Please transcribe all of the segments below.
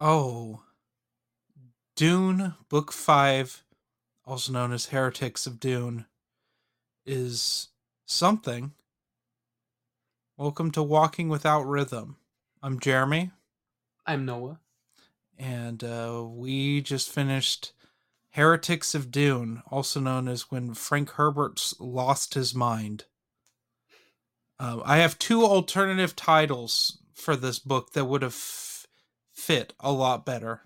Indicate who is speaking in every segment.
Speaker 1: Oh, Dune Book 5, also known as Heretics of Dune, is something. Welcome to Walking Without Rhythm. I'm Jeremy.
Speaker 2: I'm Noah.
Speaker 1: And uh, we just finished Heretics of Dune, also known as When Frank Herbert Lost His Mind. Uh, I have two alternative titles for this book that would have fit a lot better.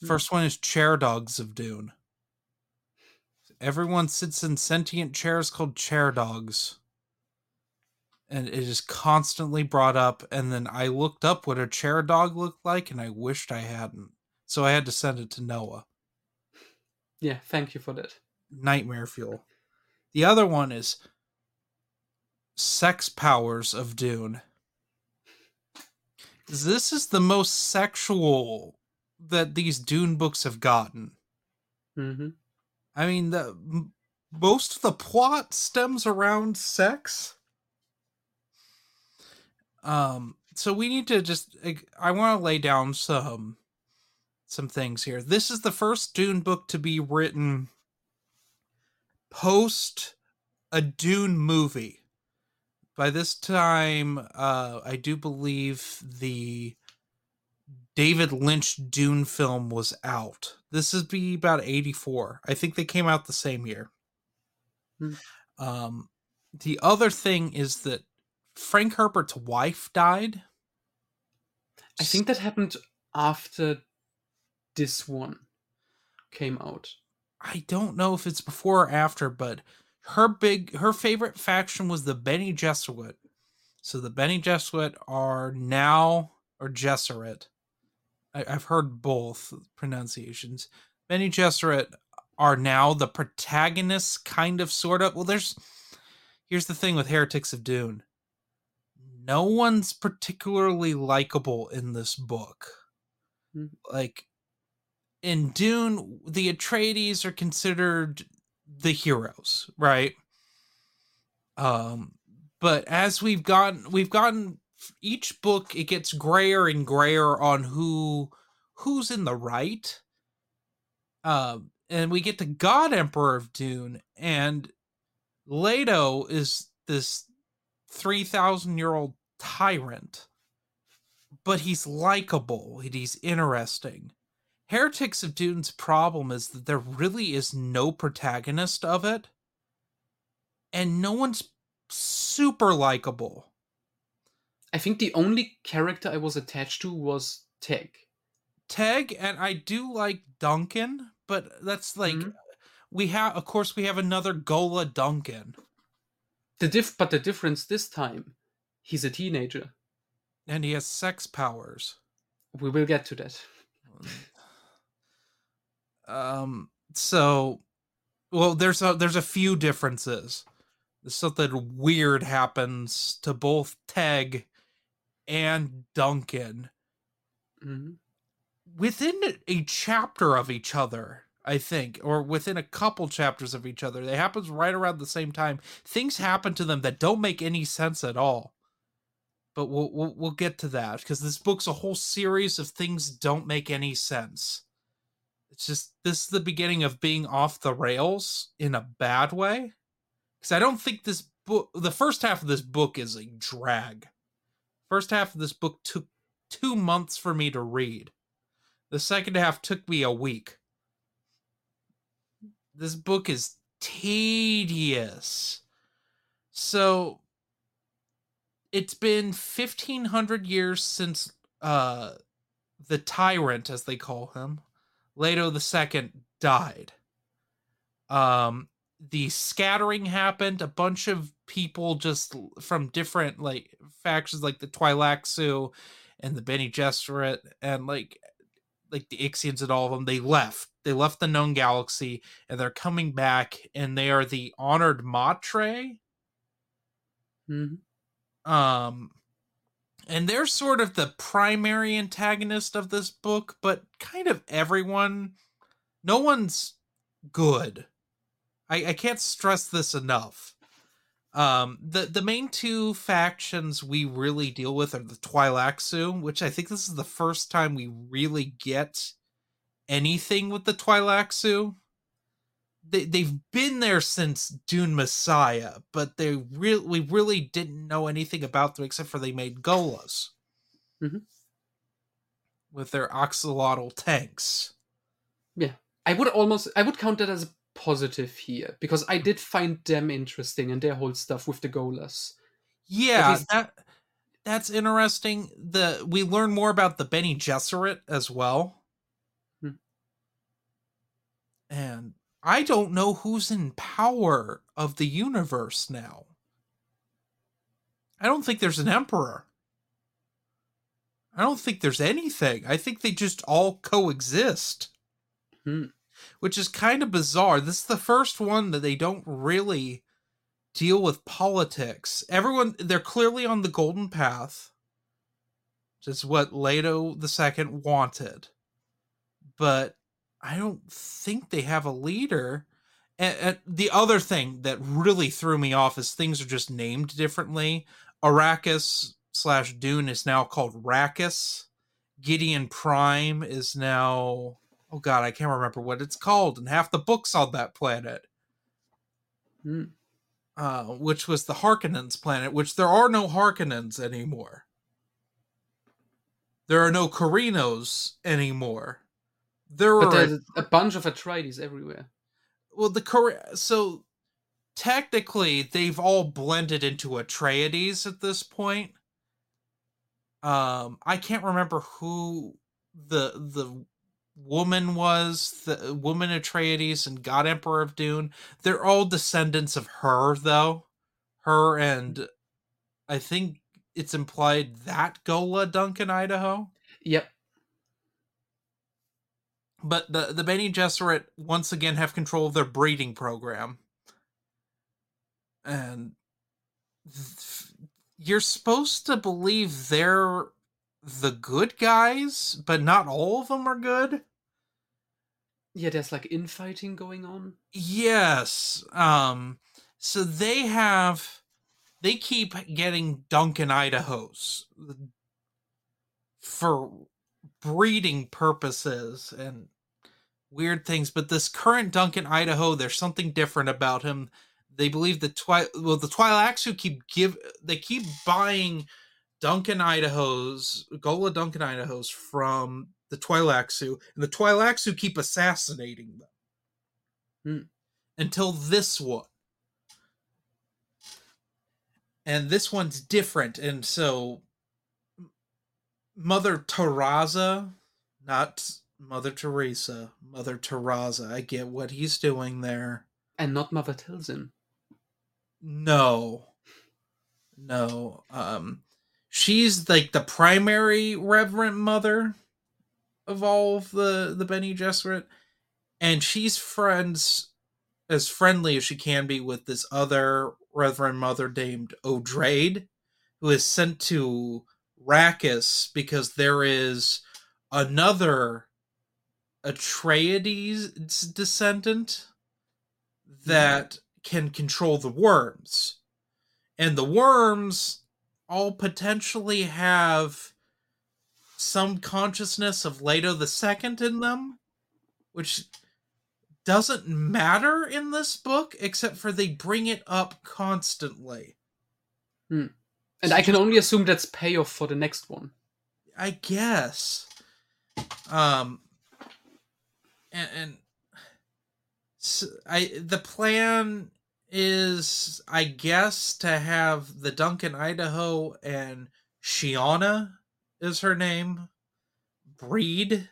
Speaker 1: Hmm. First one is Chair Dogs of Dune. Everyone sits in sentient chairs called chair dogs. And it is constantly brought up. And then I looked up what a chair dog looked like and I wished I hadn't. So I had to send it to Noah.
Speaker 2: Yeah, thank you for that.
Speaker 1: Nightmare fuel. The other one is Sex Powers of Dune. This is the most sexual that these Dune books have gotten.
Speaker 2: Mm-hmm.
Speaker 1: I mean, the most of the plot stems around sex. Um, so we need to just. I want to lay down some some things here. This is the first Dune book to be written post a Dune movie. By this time, uh, I do believe the David Lynch Dune film was out. This would be about 84. I think they came out the same year. Hmm. Um, the other thing is that Frank Herbert's wife died.
Speaker 2: I think that happened after this one came out.
Speaker 1: I don't know if it's before or after, but her big her favorite faction was the Bene Gesserit. So the Bene Gesserit are now or Gesserit. I, have heard both pronunciations. Bene Gesserit are now the protagonists, kind of, sort of. Well, there's here's the thing with Heretics of Dune. No one's particularly likable in this book. Mm-hmm. Like in Dune, the Atreides are considered the heroes, right? Um, but as we've gotten, we've gotten each book, it gets grayer and grayer on who who's in the right. Um, and we get to God Emperor of Dune, and Leto is this three thousand year old tyrant, but he's likable. He's interesting. Heretics of Dune's problem is that there really is no protagonist of it, and no one's super likable.
Speaker 2: I think the only character I was attached to was Teg.
Speaker 1: Teg, and I do like Duncan, but that's like mm-hmm. we have. Of course, we have another Ghola Duncan.
Speaker 2: The diff, but the difference this time, he's a teenager,
Speaker 1: and he has sex powers.
Speaker 2: We will get to that.
Speaker 1: Um. So, well, there's a there's a few differences. Something weird happens to both Teg and Duncan
Speaker 2: mm-hmm.
Speaker 1: within a chapter of each other. I think, or within a couple chapters of each other. It happens right around the same time. Things happen to them that don't make any sense at all. But we'll we'll, we'll get to that because this book's a whole series of things don't make any sense it's just this is the beginning of being off the rails in a bad way. Because i don't think this book the first half of this book is a drag. First half of this book took two months for me to read. The second half took me a week. This book is tedious. So it's been 1500 years since uh the tyrant as they call him Leto the second died. Um, the scattering happened. A bunch of people just from different like factions, like the Tleilaxu and the Bene Gesserit, and like like the Ixians and all of them, they left. They left the known galaxy, and they're coming back, and they are the honored Matre.
Speaker 2: Mm-hmm.
Speaker 1: Um, and they're sort of the primary antagonist of this book, but kind of everyone. No one's good. I, I can't stress this enough. Um, the the main two factions we really deal with are the Tleilaxu, which I think this is the first time we really get anything with the Tleilaxu. They they've been there since Dune Messiah, but they really we really didn't know anything about them except for they made Gholas
Speaker 2: Mhm.
Speaker 1: with their axolotl tanks.
Speaker 2: Yeah, I would almost I would count that as a positive here because I did find them interesting and their whole stuff with the Gholas.
Speaker 1: Yeah,
Speaker 2: least-
Speaker 1: that that's interesting. The we learn more about the Bene Gesserit as well.
Speaker 2: Hmm.
Speaker 1: And I don't know who's in power of the universe now. I don't think there's an emperor. I don't think there's anything. I think they just all coexist.
Speaker 2: Hmm.
Speaker 1: Which is kind of bizarre. This is the first one that they don't really deal with politics. Everyone they're clearly on the golden path. Which is what Leto the second wanted. But I don't think they have a leader. And, and the other thing that really threw me off is things are just named differently. Arrakis slash Dune is now called Rakis. Gideon Prime is now oh god, I can't remember what it's called, and half the books on that planet.
Speaker 2: Hmm.
Speaker 1: Uh, which was the Harkonnens planet, which there are no Harkonnens anymore. There are no Corrinos anymore. There
Speaker 2: But
Speaker 1: are
Speaker 2: there's a bunch of Atreides everywhere.
Speaker 1: well the Cor- so technically they've all blended into Atreides at this point. Um, I can't remember who the the woman was, the woman Atreides and God Emperor of Dune. They're all descendants of her, though. Her and I think it's implied that Ghola Duncan, Idaho.
Speaker 2: Yep.
Speaker 1: But the the Bene Gesserit once again have control of their breeding program, and th- you're supposed to believe they're the good guys, but not all of them are good.
Speaker 2: Yeah, there's like infighting going on.
Speaker 1: Yes. Um. So they have, they keep getting Duncan Idaho's for breeding purposes and weird things. But this current Duncan Idaho, there's something different about him. They believe the Twi well, the Tleilaxu keep give they keep buying Duncan Idaho's Ghola Duncan Idaho's from the Tleilaxu, and the Tleilaxu keep assassinating them
Speaker 2: Hmm.
Speaker 1: until this one. And this one's different, and so Mother Teresa, not Mother Teresa, Mother Taraza. I get what he's doing there.
Speaker 2: And not Mother Tilson.
Speaker 1: No. No. Um she's like the primary reverend mother of all of the the Bene Gesserit and she's friends as friendly as she can be with this other reverend mother named Odrade who is sent to Rakis because there is another Atreides descendant that mm-hmm. can control the worms. And the worms all potentially have some consciousness of Leto the Second in them, which doesn't matter in this book, except for they bring it up constantly. Hmm.
Speaker 2: And I can only assume that's payoff for the next one.
Speaker 1: I guess. Um and, and s I the plan is I guess to have the Duncan Idaho and Sheeana is her name breed.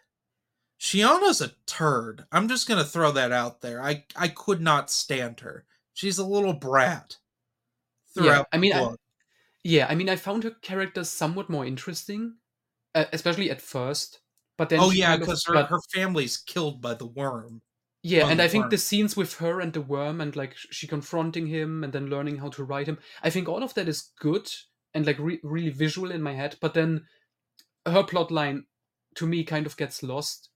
Speaker 1: Sheeana's a turd. I'm just gonna throw that out there. I I could not stand her. She's a little brat. Throughout
Speaker 2: I mean, I-. Yeah, I mean, I found her character somewhat more interesting, uh, especially at first. But then,
Speaker 1: oh yeah, because her, her family's killed by the worm.
Speaker 2: yeah, and I think the scenes with her and the worm, and like she confronting him, and then learning how to ride him, I think all of that is good and like re- really visual in my head. But then her plot line, to me, kind of gets lost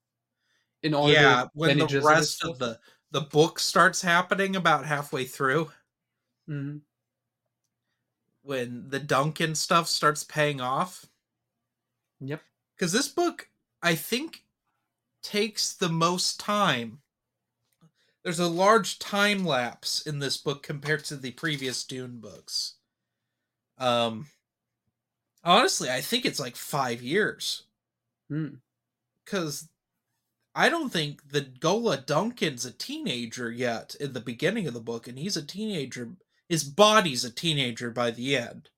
Speaker 2: in all
Speaker 1: yeah,
Speaker 2: the
Speaker 1: when the rest of the the book starts happening about halfway through.
Speaker 2: Mhm.
Speaker 1: When the Duncan stuff starts paying off.
Speaker 2: Yep.
Speaker 1: Because this book, I think, takes the most time. There's a large time lapse in this book compared to the previous Dune books. Um, honestly, I think it's like five years.
Speaker 2: Hmm.
Speaker 1: Because I don't think that Ghola Duncan's a teenager yet in the beginning of the book, and he's a teenager. His body's a teenager by the end.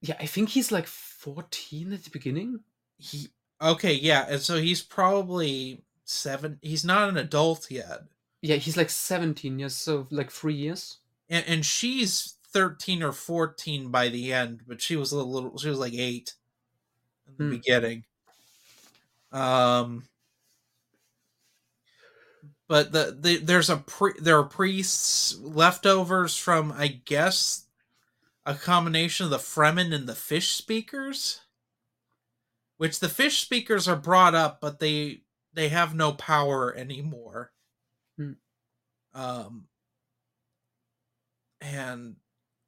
Speaker 2: Yeah, I think he's like 14 at the beginning.
Speaker 1: He okay, yeah, and so he's probably seven. He's not an adult yet,
Speaker 2: Yeah, he's like 17 years, so like three years.
Speaker 1: and and she's thirteen or fourteen by the end, but she was a little. She was like eight in the
Speaker 2: Hmm.
Speaker 1: beginning. Um, but the, the there's a pre there are priests leftovers from I guess a combination of the Fremen and the fish speakers, which the fish speakers are brought up, but they they have no power anymore.
Speaker 2: Hmm.
Speaker 1: Um, and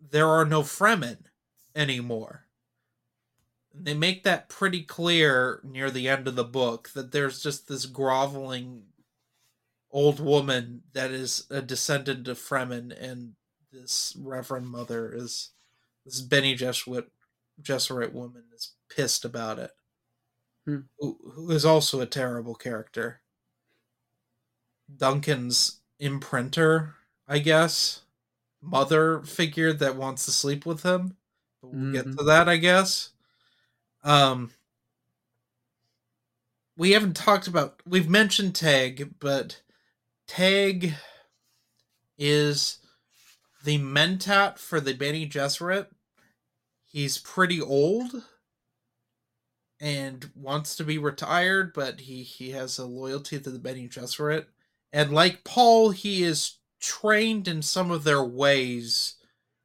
Speaker 1: there are no Fremen anymore. They make that pretty clear near the end of the book that there's just this groveling old woman that is a descendant of Fremen, and this Reverend Mother is this Benny Jesuit Jesuit woman is pissed about it.
Speaker 2: Hmm.
Speaker 1: Who, who is also a terrible character. Duncan's imprinter, I guess, mother figure that wants to sleep with him. But we'll get
Speaker 2: Mhm.
Speaker 1: to that, I guess. Um, we haven't talked about. We've mentioned Teg, but Teg is the mentat for the Bene Gesserit. He's pretty old and wants to be retired, but he he has a loyalty to the Bene Gesserit. And like Paul, he is trained in some of their ways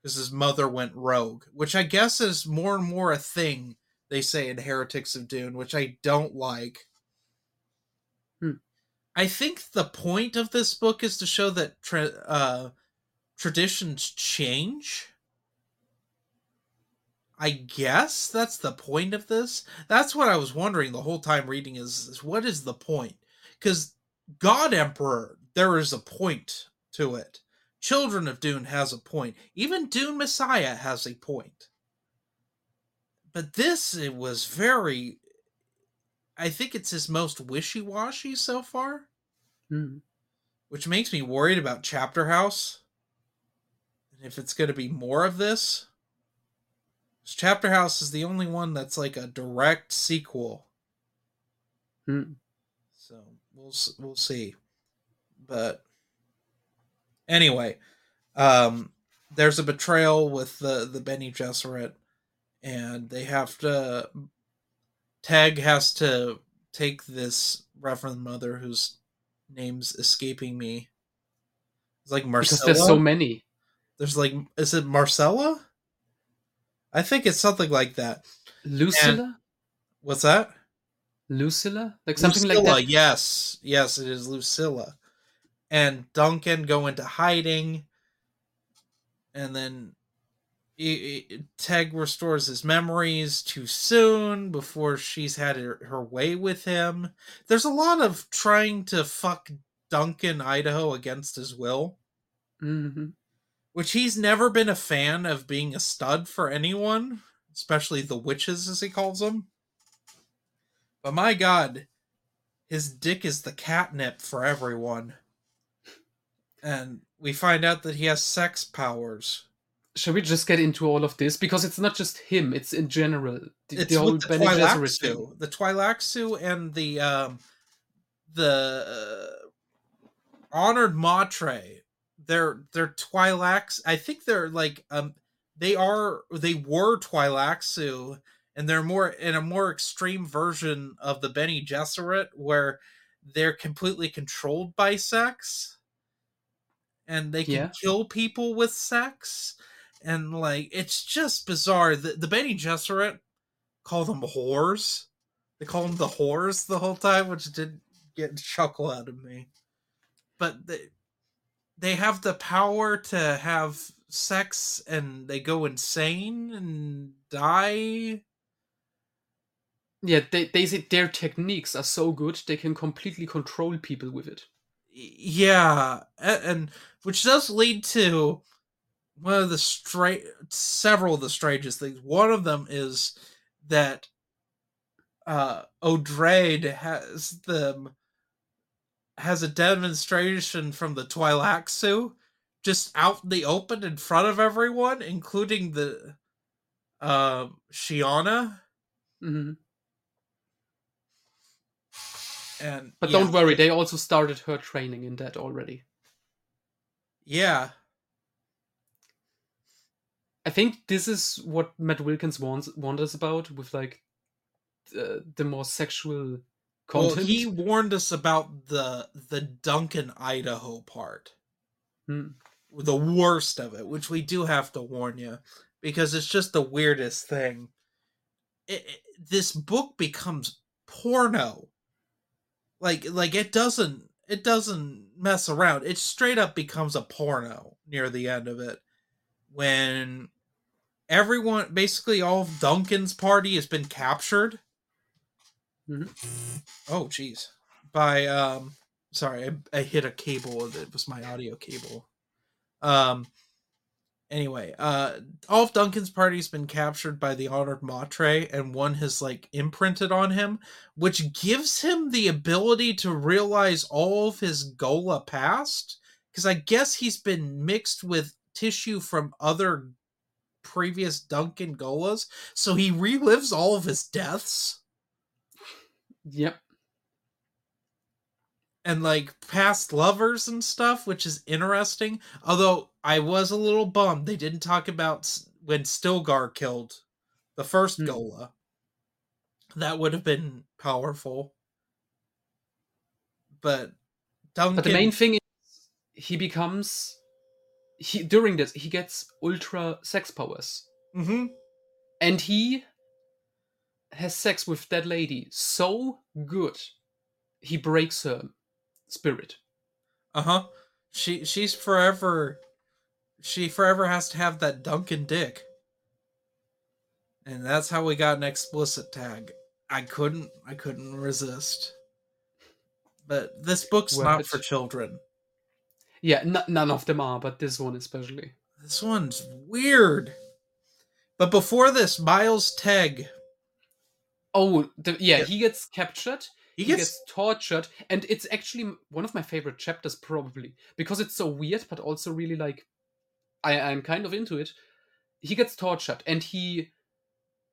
Speaker 1: because his mother went rogue, which I guess is more and more a thing they say in Heretics of Dune, which I don't like. I think the point of this book is to show that tra- uh, traditions change. I guess that's the point of this. That's what I was wondering the whole time reading is, is what is the point? Because God Emperor, there is a point to it. Children of Dune has a point. Even Dune Messiah has a point. But this it was very I think it's his most wishy-washy so far,
Speaker 2: Hmm.
Speaker 1: which makes me worried about Chapter House. And if it's going to be more of this. Chapter House is the only one that's like a direct sequel.
Speaker 2: Hmm.
Speaker 1: So we'll we'll see. But anyway, um, there's a betrayal with the the Bene Gesserit, and they have to. Teg has to take this Reverend Mother whose name's escaping me. It's like
Speaker 2: Because
Speaker 1: Marcella.
Speaker 2: there's so many.
Speaker 1: There's like, is it Marcella? I think it's something like that.
Speaker 2: Lucilla?
Speaker 1: What's that?
Speaker 2: Lucilla? Like something
Speaker 1: Lucilla,
Speaker 2: like that?
Speaker 1: Yes, yes, it is Lucilla. And Duncan go into hiding, and then Teg restores his memories too soon before she's had her, her way with him. There's a lot of trying to fuck Duncan Idaho against his will,
Speaker 2: hmm
Speaker 1: which he's never been a fan of being a stud for anyone, especially the witches as he calls them. But my god, his dick is the catnip for everyone. And we find out that he has sex powers.
Speaker 2: Shall we just get into all of this? Because it's not just him, it's in general. The,
Speaker 1: It's
Speaker 2: the whole
Speaker 1: the
Speaker 2: Bene Gesserit thing.
Speaker 1: The Tleilaxu and the um, the uh, honored Matre. They're they're Twi'leks. I think they're like um they are they were Tleilaxu and they're more in a more extreme version of the Bene Gesserit, where they're completely controlled by sex, and they can
Speaker 2: Yeah.
Speaker 1: kill people with sex, and like it's just bizarre. The the Bene Gesserit call them whores. They call them the whores the whole time, which did get a chuckle out of me. But they they have the power to have sex and they go insane and die.
Speaker 2: Yeah, they they say their techniques are so good they can completely control people with it.
Speaker 1: Yeah, and, and which does lead to one of the straight several of the strangest things. One of them is that uh Odrade has them has a demonstration from the Tleilaxu just out in the open in front of everyone, including the uh, Sheeana.
Speaker 2: hmm
Speaker 1: And
Speaker 2: But
Speaker 1: yeah,
Speaker 2: don't worry, they also started her training in that already.
Speaker 1: Yeah,
Speaker 2: I think this is what Matt Wilkins wants warned us about with like the, the more sexual content.
Speaker 1: well, he warned us about the the Duncan Idaho part.
Speaker 2: Hmm.
Speaker 1: the worst of it, which we do have to warn you because it's just the weirdest thing. It, it- this book becomes porno. Like like it doesn't it doesn't mess around. It straight up becomes a porno near the end of it when everyone basically all of Duncan's party has been captured.
Speaker 2: Mhm.
Speaker 1: Oh jeez. By um sorry, I, I hit a cable. It was my audio cable. Um. Anyway, uh, all of Duncan's party's been captured by the honored Matre, and one has like imprinted on him, which gives him the ability to realize all of his Ghola past. Because I guess he's been mixed with tissue from other previous Duncan Gholas, so he relives all of his deaths.
Speaker 2: Yep.
Speaker 1: and like past lovers and stuff, which is interesting. Although I was a little bummed they didn't talk about when Stilgar killed the first
Speaker 2: Hmm.
Speaker 1: Ghola. That would have been powerful. But Duncan,
Speaker 2: But the main thing is he becomes he during this he gets ultra sex powers.
Speaker 1: hmm
Speaker 2: And he has sex with that lady so good he breaks her spirit.
Speaker 1: uh huh. She she's forever. She forever has to have that Duncan dick. And that's how we got an explicit tag. I couldn't I couldn't resist. But this book's not for children.
Speaker 2: Yeah, n- none of them are, but this one especially.
Speaker 1: This one's weird. But before this, Miles Teg.
Speaker 2: Oh, the, yeah,
Speaker 1: Yeah.
Speaker 2: he gets captured.
Speaker 1: he
Speaker 2: He
Speaker 1: gets,
Speaker 2: gets tortured, and it's actually one of my favorite chapters, probably because it's so weird, but also really like I, I'm kind of into it. He gets tortured, and he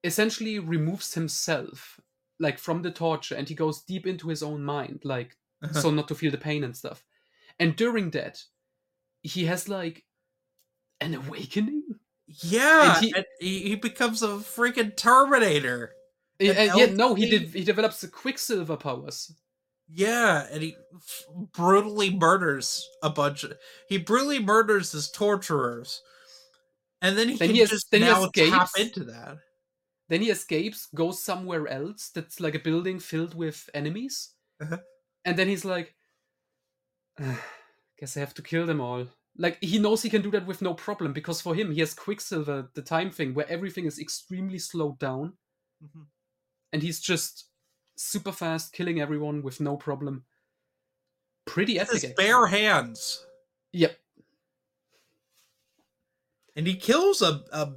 Speaker 2: essentially removes himself, like from the torture, and he goes deep into his own mind, like uh-huh. so not to feel the pain and stuff. And during that, he has like an awakening.
Speaker 1: yeah,
Speaker 2: and he-
Speaker 1: and he, becomes a freaking Terminator. An
Speaker 2: uh, yeah, no, he did. He develops the Quicksilver powers.
Speaker 1: Yeah, and he f- brutally murders a bunch of. He brutally murders his torturers, and then he
Speaker 2: Then
Speaker 1: can
Speaker 2: he es-
Speaker 1: just
Speaker 2: then he
Speaker 1: now tap
Speaker 2: escapes.
Speaker 1: into that.
Speaker 2: Then he escapes, goes somewhere else that's like a building filled with enemies.
Speaker 1: Uh-huh.
Speaker 2: And then he's like, guess I have to kill them all. Like, he knows he can do that with no problem because for him, he has Quicksilver, the time thing, where everything is extremely slowed down
Speaker 1: Mhm.
Speaker 2: and he's just super fast, killing everyone with no problem. Pretty epic.
Speaker 1: his bare hands.
Speaker 2: Yep.
Speaker 1: and he kills a, a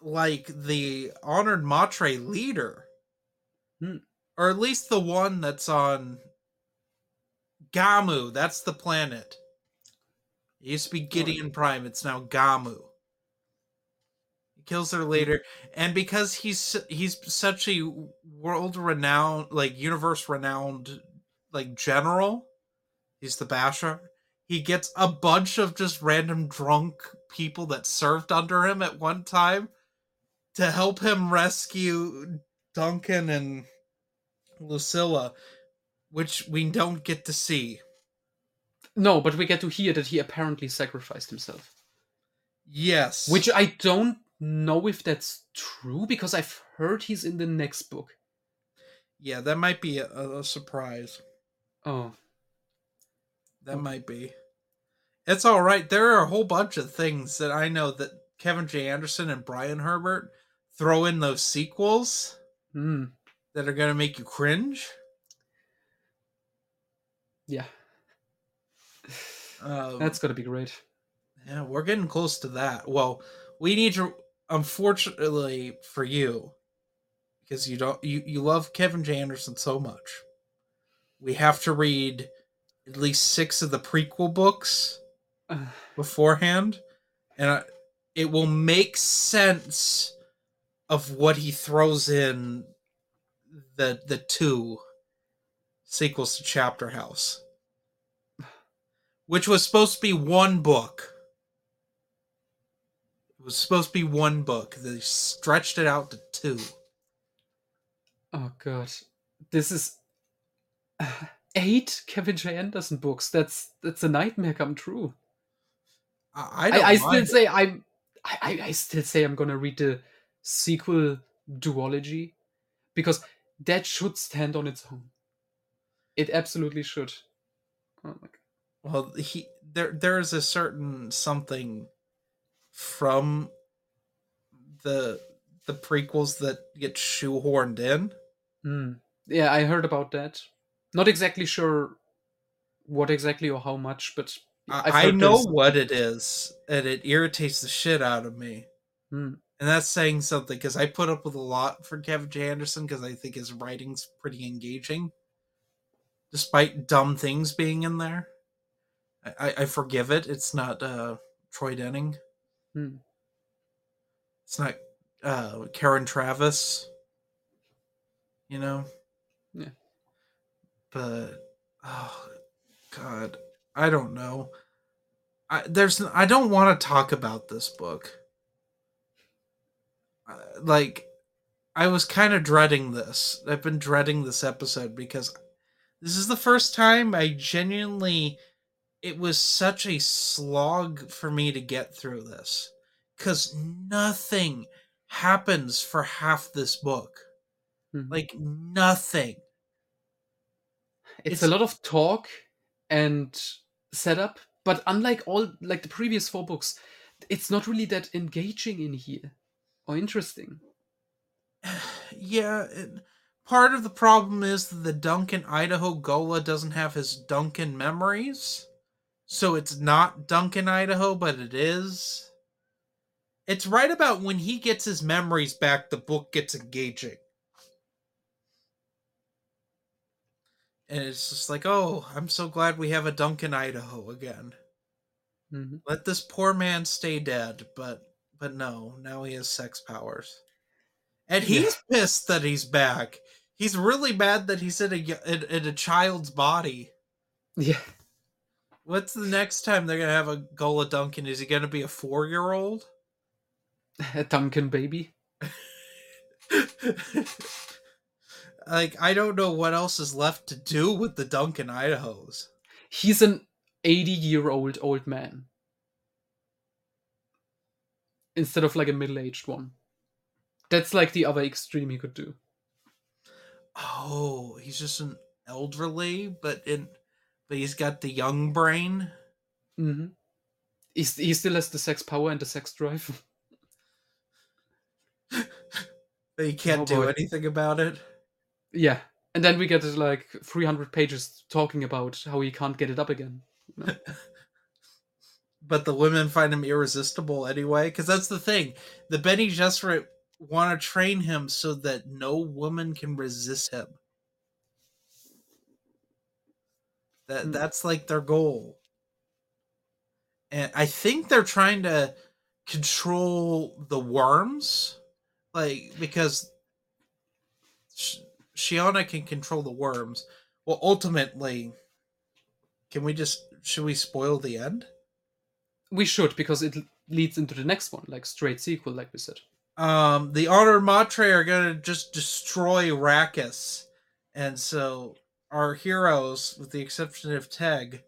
Speaker 1: like the honored matre leader
Speaker 2: Hmm.
Speaker 1: or at least the one that's on Gammu that's the planet. It used to be gideon prime it's now Gammu. He kills her hmm. later, and because he's he's such a world renowned like universe renowned like general he's the Bashar he gets a bunch of just random drunk people that served under him at one time to help him rescue Duncan and Lucilla, which we don't get to see.
Speaker 2: No, but we get to hear that he apparently sacrificed himself.
Speaker 1: Yes.
Speaker 2: Which I don't know if that's true because I've heard he's in the next book.
Speaker 1: yeah, that might be a, a surprise.
Speaker 2: Oh.
Speaker 1: That might be. It's all right. There are a whole bunch of things that I know that Kevin J. Anderson and Brian Herbert throw in those sequels
Speaker 2: Hmm.
Speaker 1: that are going to make you cringe.
Speaker 2: Yeah,
Speaker 1: Um,
Speaker 2: that's gotta be great.
Speaker 1: yeah, we're getting close to that. Well, we need to, unfortunately for you, because you don't you you love Kevin J. Anderson so much. We have to read at least six of the prequel books
Speaker 2: Uh,
Speaker 1: beforehand, and I, it will make sense of what he throws in the the two sequels to Chapter House, which was supposed to be one book. It was supposed to be one book. They stretched it out to two.
Speaker 2: oh god, this is eight Kevin J. Anderson books. That's that's a nightmare come true.
Speaker 1: I, I
Speaker 2: I, I, still say I'm. I, I I still say I'm gonna read the sequel duology because that should stand on its own. It absolutely should. Oh my god.
Speaker 1: Well, he there there's a certain something from the the prequels that get shoehorned in.
Speaker 2: Hmm. Yeah, I heard about that. Not exactly sure what exactly or how much, but
Speaker 1: I, I know
Speaker 2: there's-
Speaker 1: what it is, and it irritates the shit out of me.
Speaker 2: Hmm.
Speaker 1: And that's saying something because I put up with a lot for Kevin J. Anderson because I think his writing's pretty engaging, despite dumb things being in there. I, I, forgive it. It's not uh, Troy Denning.
Speaker 2: Hmm.
Speaker 1: It's not uh, Karen Traviss. You know.
Speaker 2: Yeah.
Speaker 1: But oh god, I don't know. I there's I don't want to talk about this book. Uh, like I was kind of dreading this. I've been dreading this episode because this is the first time I genuinely it was such a slog for me to get through this cuz nothing happens for half this book.
Speaker 2: Mhm.
Speaker 1: Like nothing.
Speaker 2: it's,
Speaker 1: it's-
Speaker 2: a lot of talk and setup, but unlike all like the previous four books, it's not really that engaging in here or interesting.
Speaker 1: yeah, it, part of the problem is that the Duncan Idaho Ghola doesn't have his Duncan memories. So it's not Duncan Idaho, but it is. It's right about when he gets his memories back, the book gets engaging. And it's just like, oh, I'm so glad we have a Duncan Idaho again.
Speaker 2: Mhm.
Speaker 1: Let this poor man stay dead, but but no, now he has sex powers. And
Speaker 2: Yeah.
Speaker 1: he's pissed that he's back. He's really mad that he's in a in, in a child's body.
Speaker 2: Yeah.
Speaker 1: What's the next time they're gonna have a Ghola Duncan? Is he gonna be a four year old?
Speaker 2: A Duncan baby.
Speaker 1: like I don't know what else is left to do with the Duncan Idahos.
Speaker 2: He's an 80 year old old man. Instead of like a middle aged one. That's like the other extreme he could do.
Speaker 1: Oh, he's just an elderly, but in but he's got the young brain.
Speaker 2: Mm-hmm. He's, he still has the sex power and the sex drive.
Speaker 1: But he can't
Speaker 2: Oh,
Speaker 1: do
Speaker 2: boy.
Speaker 1: anything about it.
Speaker 2: yeah. And then we get like 300 pages talking about how he can't get it up again.
Speaker 1: But the women find him irresistible anyway, because that's the thing. The Bene Gesserit want to train him so that no woman can resist him. That
Speaker 2: Hmm.
Speaker 1: that's like their goal. And I think they're trying to control the worms, like because Sh- Sheeana can control the worms. Well, ultimately, can we just should we spoil the end?
Speaker 2: We should, because it leads into the next one, like straight sequel, like we said.
Speaker 1: Um the honor matre are gonna just destroy Rakis. And so our heroes, with the exception of Teg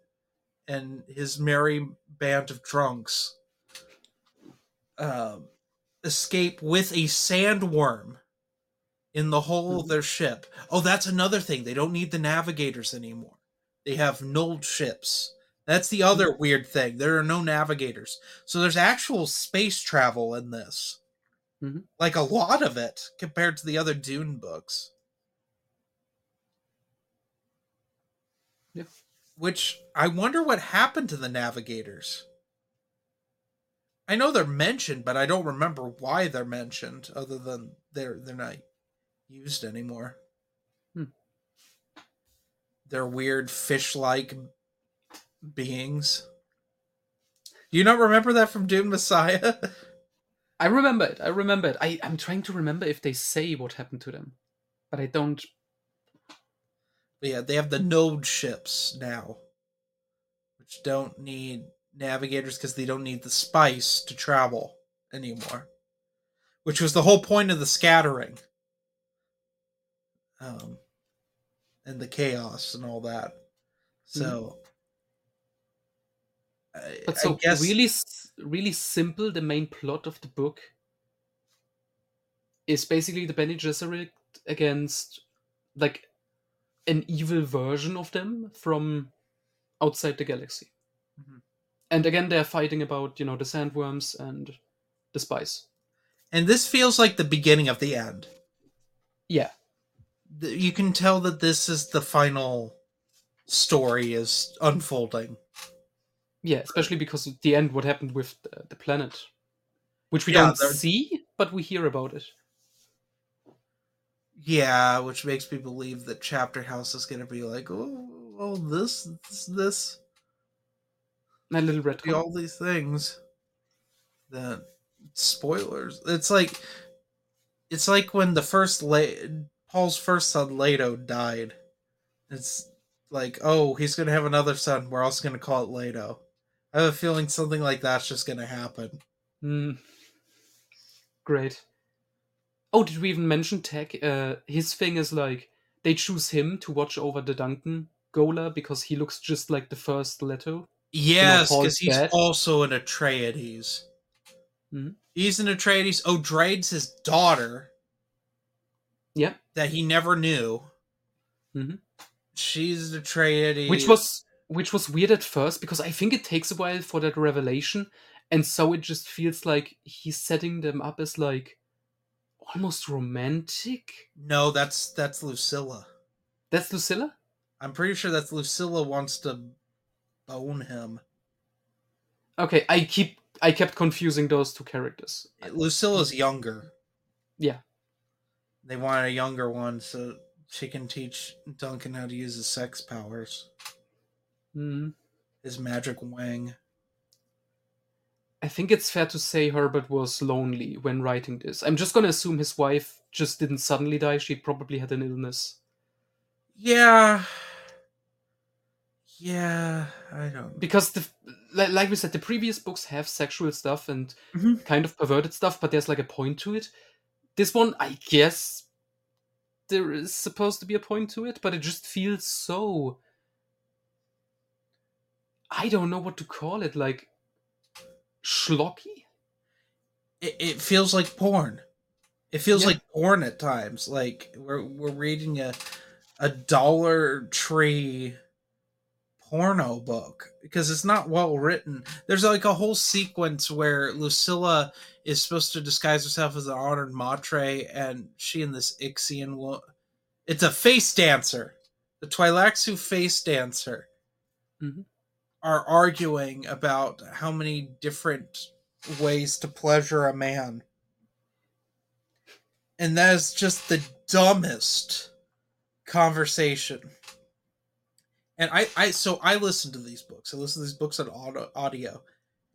Speaker 1: and his merry band of drunks, um, escape with a sandworm in the hull of
Speaker 2: Mhm.
Speaker 1: their ship. Oh, that's another thing. They don't need the navigators anymore. They have null ships That's the other weird thing. There are no navigators. So there's actual space travel in this.
Speaker 2: Mhm.
Speaker 1: Like a lot of it compared to the other Dune books.
Speaker 2: Yeah.
Speaker 1: Which I wonder what happened to the navigators. I know they're mentioned, but I don't remember why they're mentioned other than they're they're not used anymore.
Speaker 2: Hmm.
Speaker 1: They're weird fish-like beings. Do you not remember that from Dune Messiah?
Speaker 2: I remember it. I remember it. I, I'm trying to remember if they say what happened to them, but I don't.
Speaker 1: Yeah, they have the node ships now, which don't need navigators because they don't need the spice to travel anymore. Which was the whole point of the scattering. Um, and the chaos and all that. So, I,
Speaker 2: But so
Speaker 1: guess
Speaker 2: really, really simple. The main plot of the book is basically the Bene Gesserit against like an evil version of them from outside the galaxy.
Speaker 1: Mhm.
Speaker 2: And again, they're fighting about you know the sandworms and the spice.
Speaker 1: and this feels like the beginning of the end.
Speaker 2: Yeah,
Speaker 1: you can tell that this is the final story is unfolding.
Speaker 2: Yeah, especially because at the end, what happened with the, the planet, which we
Speaker 1: Yeah,
Speaker 2: don't
Speaker 1: they're-
Speaker 2: see, but we hear about it.
Speaker 1: Yeah, which makes me believe that Chapter House is going to be like, oh, oh, this, this, this,
Speaker 2: little red.
Speaker 1: all these things. That spoilers. It's like, it's like when the first La- Paul's first son Leto died. It's like, oh, he's going to have another son. We're also going to call it Leto. I have a feeling something like that's just going to happen.
Speaker 2: Mm. Great. Oh, did we even mention Teg? Uh, his thing is like they choose him to watch over the Duncan Ghola because he looks just like the first Leto.
Speaker 1: Yes, because he's
Speaker 2: dad?
Speaker 1: also an Atreides.
Speaker 2: Mhm.
Speaker 1: He's an Atreides. Odrade's his daughter
Speaker 2: Yeah,
Speaker 1: that he never knew.
Speaker 2: Mhm.
Speaker 1: She's an Atreides.
Speaker 2: which was which was weird at first because I think it takes a while for that revelation, and so it just feels like he's setting them up as like almost romantic.
Speaker 1: no, that's that's Lucilla.
Speaker 2: That's Lucilla.
Speaker 1: I'm pretty sure that's Lucilla wants to bone him.
Speaker 2: Okay, I keep I kept confusing those two characters.
Speaker 1: Lucilla's younger.
Speaker 2: Yeah.
Speaker 1: They want a younger one so she can teach Duncan how to use his sex powers,
Speaker 2: Mm.
Speaker 1: his magic wang.
Speaker 2: I think it's fair to say Herbert was lonely when writing this. I'm just gonna assume his wife just didn't suddenly die. She probably had an illness.
Speaker 1: Yeah. Yeah, I don't.
Speaker 2: Because the li- like we said, the previous books have sexual stuff and
Speaker 1: Mhm.
Speaker 2: kind of perverted stuff, but there's like a point to it. This one, I guess, there is supposed to be a point to it, but it just feels so. I don't know what to call it. Like schlocky.
Speaker 1: It, it feels like porn. It feels
Speaker 2: Yeah.
Speaker 1: like porn at times. Like we're we're reading a a Dollar Tree porno book because it's not well written. There's like a whole sequence where Lucilla is supposed to disguise herself as an honored matre, and she and this Ixian wo- It's a face dancer, the Tleilaxu face dancer,
Speaker 2: Mhm.
Speaker 1: Are arguing about how many different ways to pleasure a man. And that is just the dumbest conversation. And I, I so I listen to these books. I listen to these books on audio.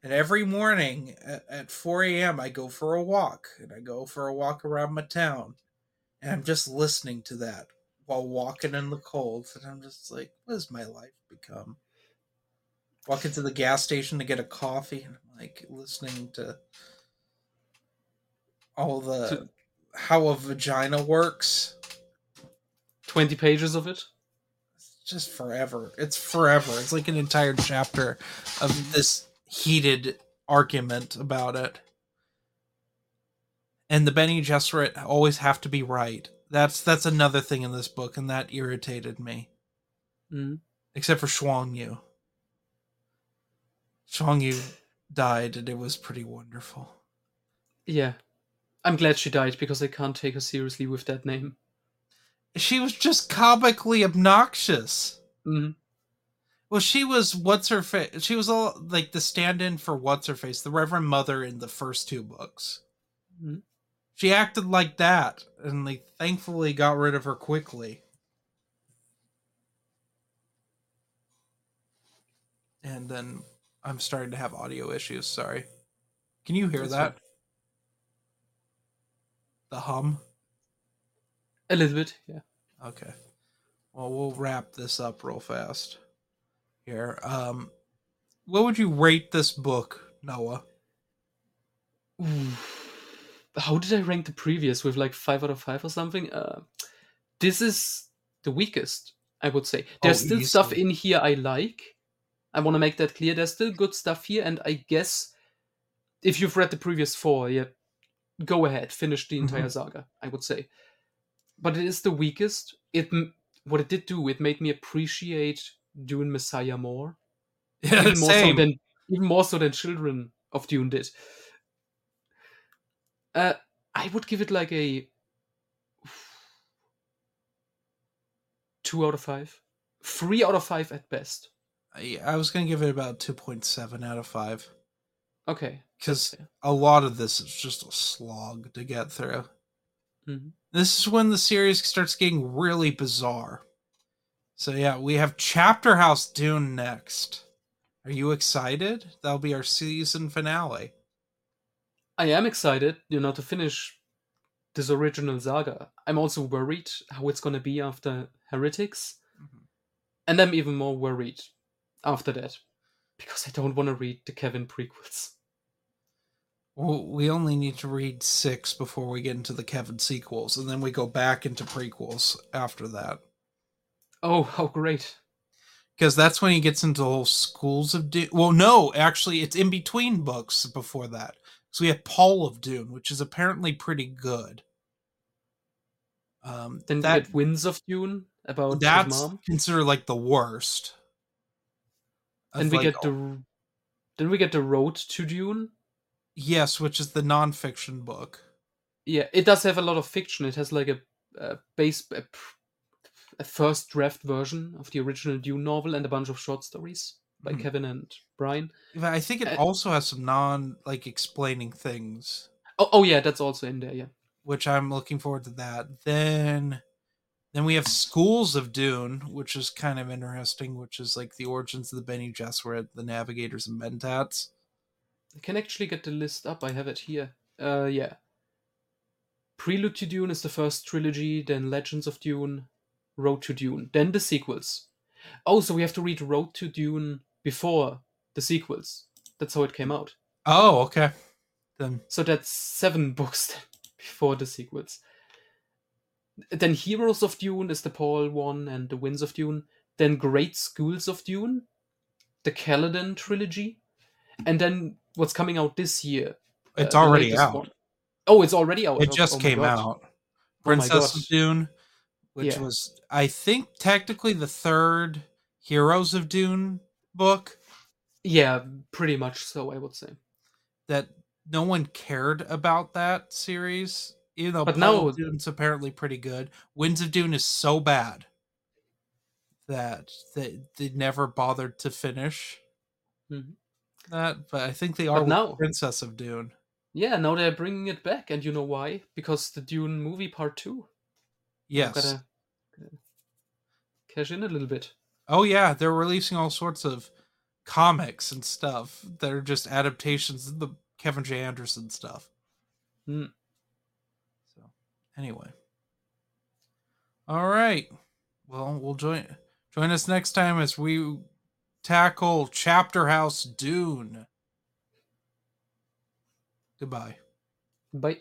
Speaker 1: And every morning at, at 4 a.m., I go for a walk. And I go for a walk around my town. And I'm just listening to that while walking in the cold. And I'm just like, what has my life become? Walk into the gas station to get a coffee. And I'm like listening to all the
Speaker 2: To-
Speaker 1: how a vagina works.
Speaker 2: Twenty pages of it.
Speaker 1: It's just forever. It's forever. It's like an entire chapter of this heated argument about it. And the Bene Gesserit always have to be right. That's that's another thing in this book, and that irritated me.
Speaker 2: Mhm.
Speaker 1: Except for Schwangyu. Schwangyu died, and it was pretty wonderful.
Speaker 2: Yeah. I'm glad she died because I can't take her seriously with that name.
Speaker 1: She was just comically obnoxious.
Speaker 2: hmm
Speaker 1: Well, she was what's her face? She was all like the stand-in for what's her face, the Reverend Mother in the first two books.
Speaker 2: Mhm.
Speaker 1: She acted like that, and they thankfully got rid of her quickly. And then I'm starting to have audio issues. Sorry. Can you hear
Speaker 2: That's
Speaker 1: that?
Speaker 2: fine.
Speaker 1: The hum.
Speaker 2: A little bit, yeah.
Speaker 1: Okay. Well, we'll wrap this up real fast. Here. Um what would you rate this book, Noah?
Speaker 2: Ooh. How did I rank the previous with like five out of five or something? Uh, this is the weakest, I would say. There's
Speaker 1: Oh,
Speaker 2: still stuff in here I like. I want to make that clear. There's still good stuff here, and I guess if you've read the previous four, yeah, go ahead, finish the entire saga. I would say, but it is the weakest. It what it did do, it made me appreciate Dune Messiah more.
Speaker 1: Yeah,
Speaker 2: even more
Speaker 1: same.
Speaker 2: so than even more so than Children of Dune did. Uh, I would give it like a two out of five, three out of five at best.
Speaker 1: I, I was gonna give it about two point seven out of five
Speaker 2: Okay,
Speaker 1: because a lot of this is just a slog to get through.
Speaker 2: Mhm.
Speaker 1: This is when the series starts getting really bizarre. So yeah, we have Chapter House Dune next. Are you excited? That'll be our season finale.
Speaker 2: I am excited, you know, to finish this original saga. I'm also worried how it's gonna be after Heretics,
Speaker 1: Mhm.
Speaker 2: and I'm even more worried after that because I don't want to read the Kevin prequels.
Speaker 1: Well, we only need to read six before we get into the Kevin sequels, and then we go back into prequels after that.
Speaker 2: Oh, how great!
Speaker 1: Because that's when he gets into the whole schools of Dune. Well, no, actually, it's in between books before that. So we have Paul of Dune, which is apparently pretty good. Um,
Speaker 2: Then
Speaker 1: that
Speaker 2: Winds of Dune about his
Speaker 1: that's
Speaker 2: mom.
Speaker 1: considered like the worst.
Speaker 2: Then we
Speaker 1: like,
Speaker 2: get the then we get the Road to Dune.
Speaker 1: yes, which is the non-fiction book.
Speaker 2: Yeah, it does have a lot of fiction. It has like a, a base a, a first draft version of the original Dune novel and a bunch of short stories by
Speaker 1: Mhm.
Speaker 2: Kevin and Brian.
Speaker 1: But I think it
Speaker 2: Uh,
Speaker 1: also has some non like explaining things.
Speaker 2: Oh, oh yeah, that's also in there. Yeah.
Speaker 1: which I'm looking forward to that. Then then we have Schools of Dune, which is kind of interesting, which is like the origins of the Bene Gesserit, the Navigators and Mentats.
Speaker 2: I can actually get the list up. I have it here. Uh, yeah. Prelude to Dune is the first trilogy, then Legends of Dune, Road to Dune, then the sequels. Oh, so we have to read Road to Dune before the sequels. That's how it came out.
Speaker 1: Oh, okay. Then
Speaker 2: So that's seven books before the sequels. Then Heroes of Dune is the Paul one and the Winds of Dune. Then Great Schools of Dune, the Caladan trilogy, and then what's coming out this year. uh,
Speaker 1: it's
Speaker 2: the
Speaker 1: already out.
Speaker 2: one. Oh, it's already out.
Speaker 1: It
Speaker 2: Oh-
Speaker 1: just
Speaker 2: oh
Speaker 1: came out.
Speaker 2: Oh
Speaker 1: Princess
Speaker 2: God.
Speaker 1: of Dune, which
Speaker 2: Yeah.
Speaker 1: was I think technically the third Heroes of Dune book
Speaker 2: Yeah, pretty much so, I would say.
Speaker 1: that no one cared about that series. You know,
Speaker 2: But
Speaker 1: Paul
Speaker 2: now-
Speaker 1: of Dune's apparently pretty good. Winds of Dune is so bad that they, they never bothered to finish
Speaker 2: Mhm.
Speaker 1: that. But I think they are
Speaker 2: now-
Speaker 1: Princess of Dune.
Speaker 2: Yeah, now they're bringing it back, and you know why? Because the Dune movie part two.
Speaker 1: Yes.
Speaker 2: Gotta, gotta cash in a little bit.
Speaker 1: Oh yeah, they're releasing all sorts of comics and stuff that are just adaptations of the Kevin J. Anderson stuff.
Speaker 2: Hmm.
Speaker 1: Anyway. All right. Well, we'll join join us next time as we tackle Chapter House Dune. Goodbye.
Speaker 2: Bye.